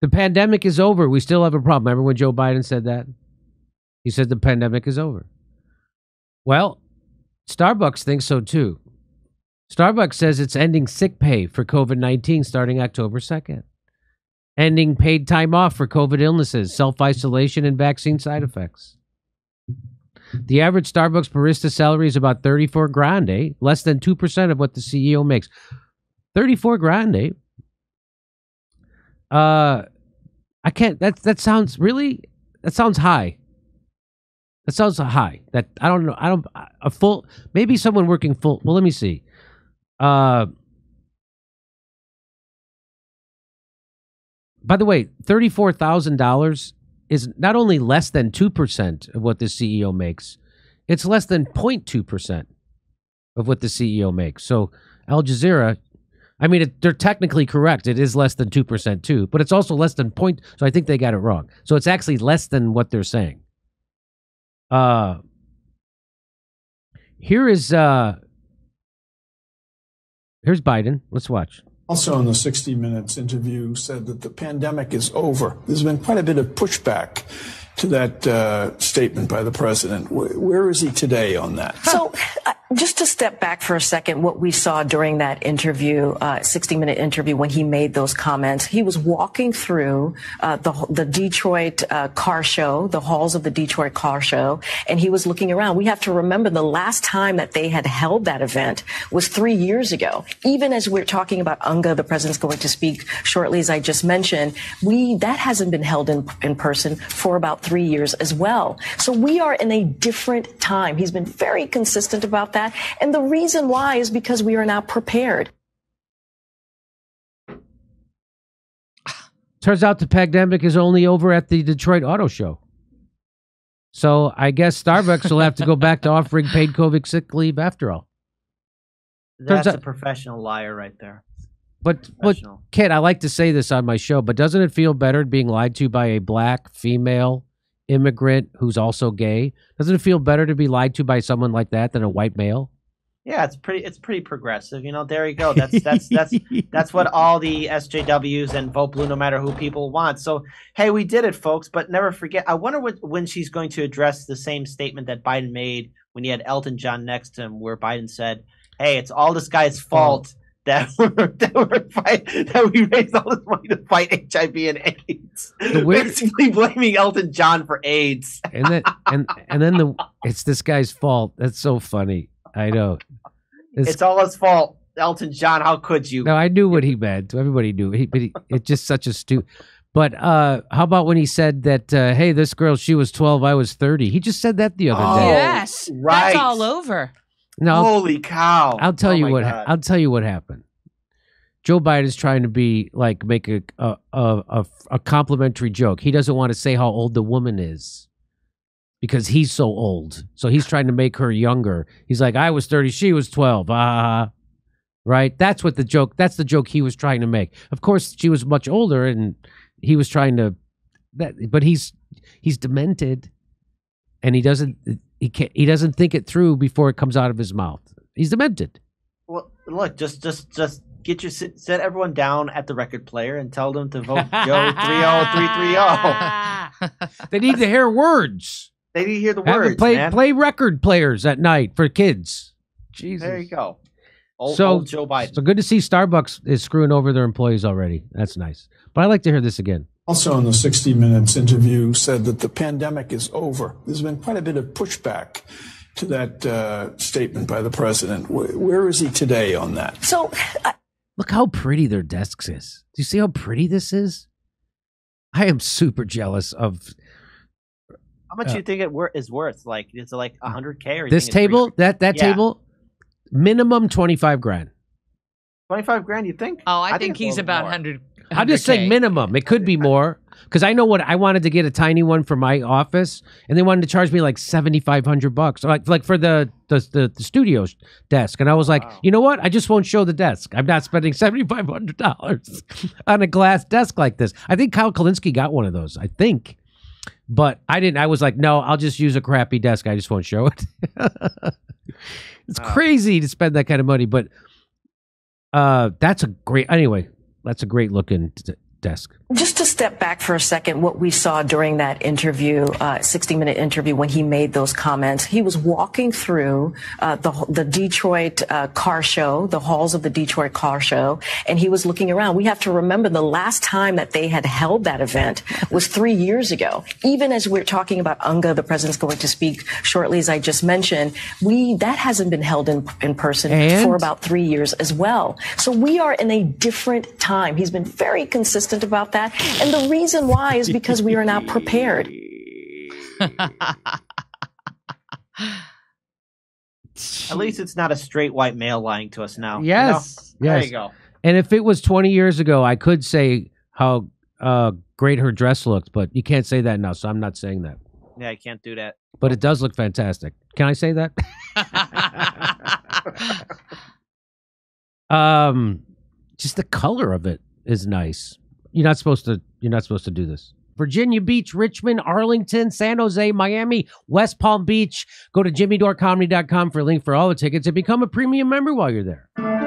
The pandemic is over. We still have a problem. Remember when Joe Biden said that? He said the pandemic is over. Well, Starbucks thinks so too. Starbucks says it's ending sick pay for COVID 19 starting October 2nd, ending paid time off for COVID illnesses, self isolation, and vaccine side effects. The average Starbucks barista salary is about 34 grand, eh? Less than 2% of what the CEO makes. 34 grand, eh? Uh, I can't. That that sounds really. That sounds high. That sounds high. That I don't know. I don't a full. Maybe someone working full. Well, let me see. Uh. By the way, thirty-four thousand dollars is not only less than two percent of what the CEO makes, it's less than 0.2 percent of what the CEO makes. So Al Jazeera, I mean, it, they're technically correct. It is less than two percent too, but it's also less than point. So I think they got it wrong. So it's actually less than what they're saying. Uh, here is uh, here's Biden. Let's watch. Also, in the 60 Minutes interview, said that the pandemic is over. There's been quite a bit of pushback to that uh, statement by the president. Where, where is he today on that? So, just to step back for a second, what we saw during that interview, uh, 60 minute interview, when he made those comments, he was walking through uh, the, the Detroit uh, car show, the halls of the Detroit car show, and he was looking around. We have to remember the last time that they had held that event was three years ago. Even as we're talking about UNGA, the president's going to speak shortly, as I just mentioned, we, that hasn't been held in, in person for about three years as well. So we are in a different time. He's been very consistent about that that. And the reason why is because we are now prepared. Turns out the pandemic is only over at the Detroit Auto Show. So I guess Starbucks will have to go back to offering paid COVID sick leave after all. That's out, a professional liar right there. But but Kit, I like to say this on my show, but doesn't it feel better being lied to by a black female immigrant who's also gay? Doesn't it feel better to be lied to by someone like that than a white male? Yeah, it's pretty. It's pretty progressive. You know, there you go. That's that's that's that's what all the SJWs and vote blue, no matter who people want. So hey, we did it, folks. But never forget. I wonder what, when she's going to address the same statement that Biden made when he had Elton John next to him, where Biden said, "Hey, it's all this guy's fault." That we're, that we're fight, that we raised all this money to fight HIV and AIDS. The weird, Basically blaming Elton John for AIDS. and then and and then the it's this guy's fault. That's so funny. I know. It's, it's all his fault. Elton John, how could you? No, I knew what he meant. Everybody knew. He, but he, it's just such a stupid. But uh, how about when he said that, uh, hey, this girl, she was 12, I was 30? He just said that the other oh, day. Yes. Right. That's all over. No, Holy cow! I'll tell oh you what. God. I'll tell you what happened. Joe Biden is trying to be like make a a, a a complimentary joke. He doesn't want to say how old the woman is because he's so old. So he's trying to make her younger. He's like, I was thirty, she was twelve. Ah, uh, right. That's what the joke. That's the joke he was trying to make. Of course, she was much older, and he was trying to that. But he's he's demented, and he doesn't he can't he doesn't think it through before it comes out of his mouth. He's demented. Well, look, just just just get your set everyone down at the record player and tell them to vote Joe three zero oh three three zero. Oh. They need to hear words. They need to hear the Have words. Play man. play record players at night for kids. Jesus. There you go. Old, so old Joe Biden. So good to see Starbucks is screwing over their employees already. That's nice. But I like to hear this again also in the 60 Minutes interview said that the pandemic is over. There's been quite a bit of pushback to that uh, statement by the president. Where, where is he today on that? So, uh, look how pretty their desks is. Do you see how pretty this is? I am super jealous of. How much uh, you think it wor- is worth? Like, is it like 100k? Or this table, that that yeah. table, minimum 25 grand. 25 grand, you think? Oh, I, I think, think he's about 100 I'm just saying minimum. It could be more because I know what I wanted to get a tiny one for my office, and they wanted to charge me like seventy five hundred bucks, like like for the the, the the studio desk. And I was like, wow. you know what? I just won't show the desk. I'm not spending seventy five hundred dollars on a glass desk like this. I think Kyle Kulinski got one of those. I think. But I didn't. I was like, no, I'll just use a crappy desk. I just won't show it. it's crazy to spend that kind of money, but uh, that's a great. Anyway, that's a great looking desk. Just to step back for a second, what we saw during that interview, uh, 60 minute interview, when he made those comments, he was walking through uh, the, the Detroit uh, car show, the halls of the Detroit car show, and he was looking around. We have to remember the last time that they had held that event was three years ago. Even as we're talking about UNGA, the president's going to speak shortly, as I just mentioned, we that hasn't been held in, in person And? for about three years as well. So we are in a different time. He's been very consistent about that. And the reason why is because we are not prepared. At least it's not a straight white male lying to us now. you know? Yes, There you go. And if it was 20 years ago, I could say how uh, great her dress looked, but you can't say that now, so I'm not saying that. Yeah, I can't do that. But it does look fantastic. Can I say that? um, just the color of it is nice. You're not supposed to. You're not supposed to do this. Virginia Beach, Richmond, Arlington, San Jose, Miami, West Palm Beach. Go to jimmydorecomedy.com for a link for all the tickets and become a premium member while you're there.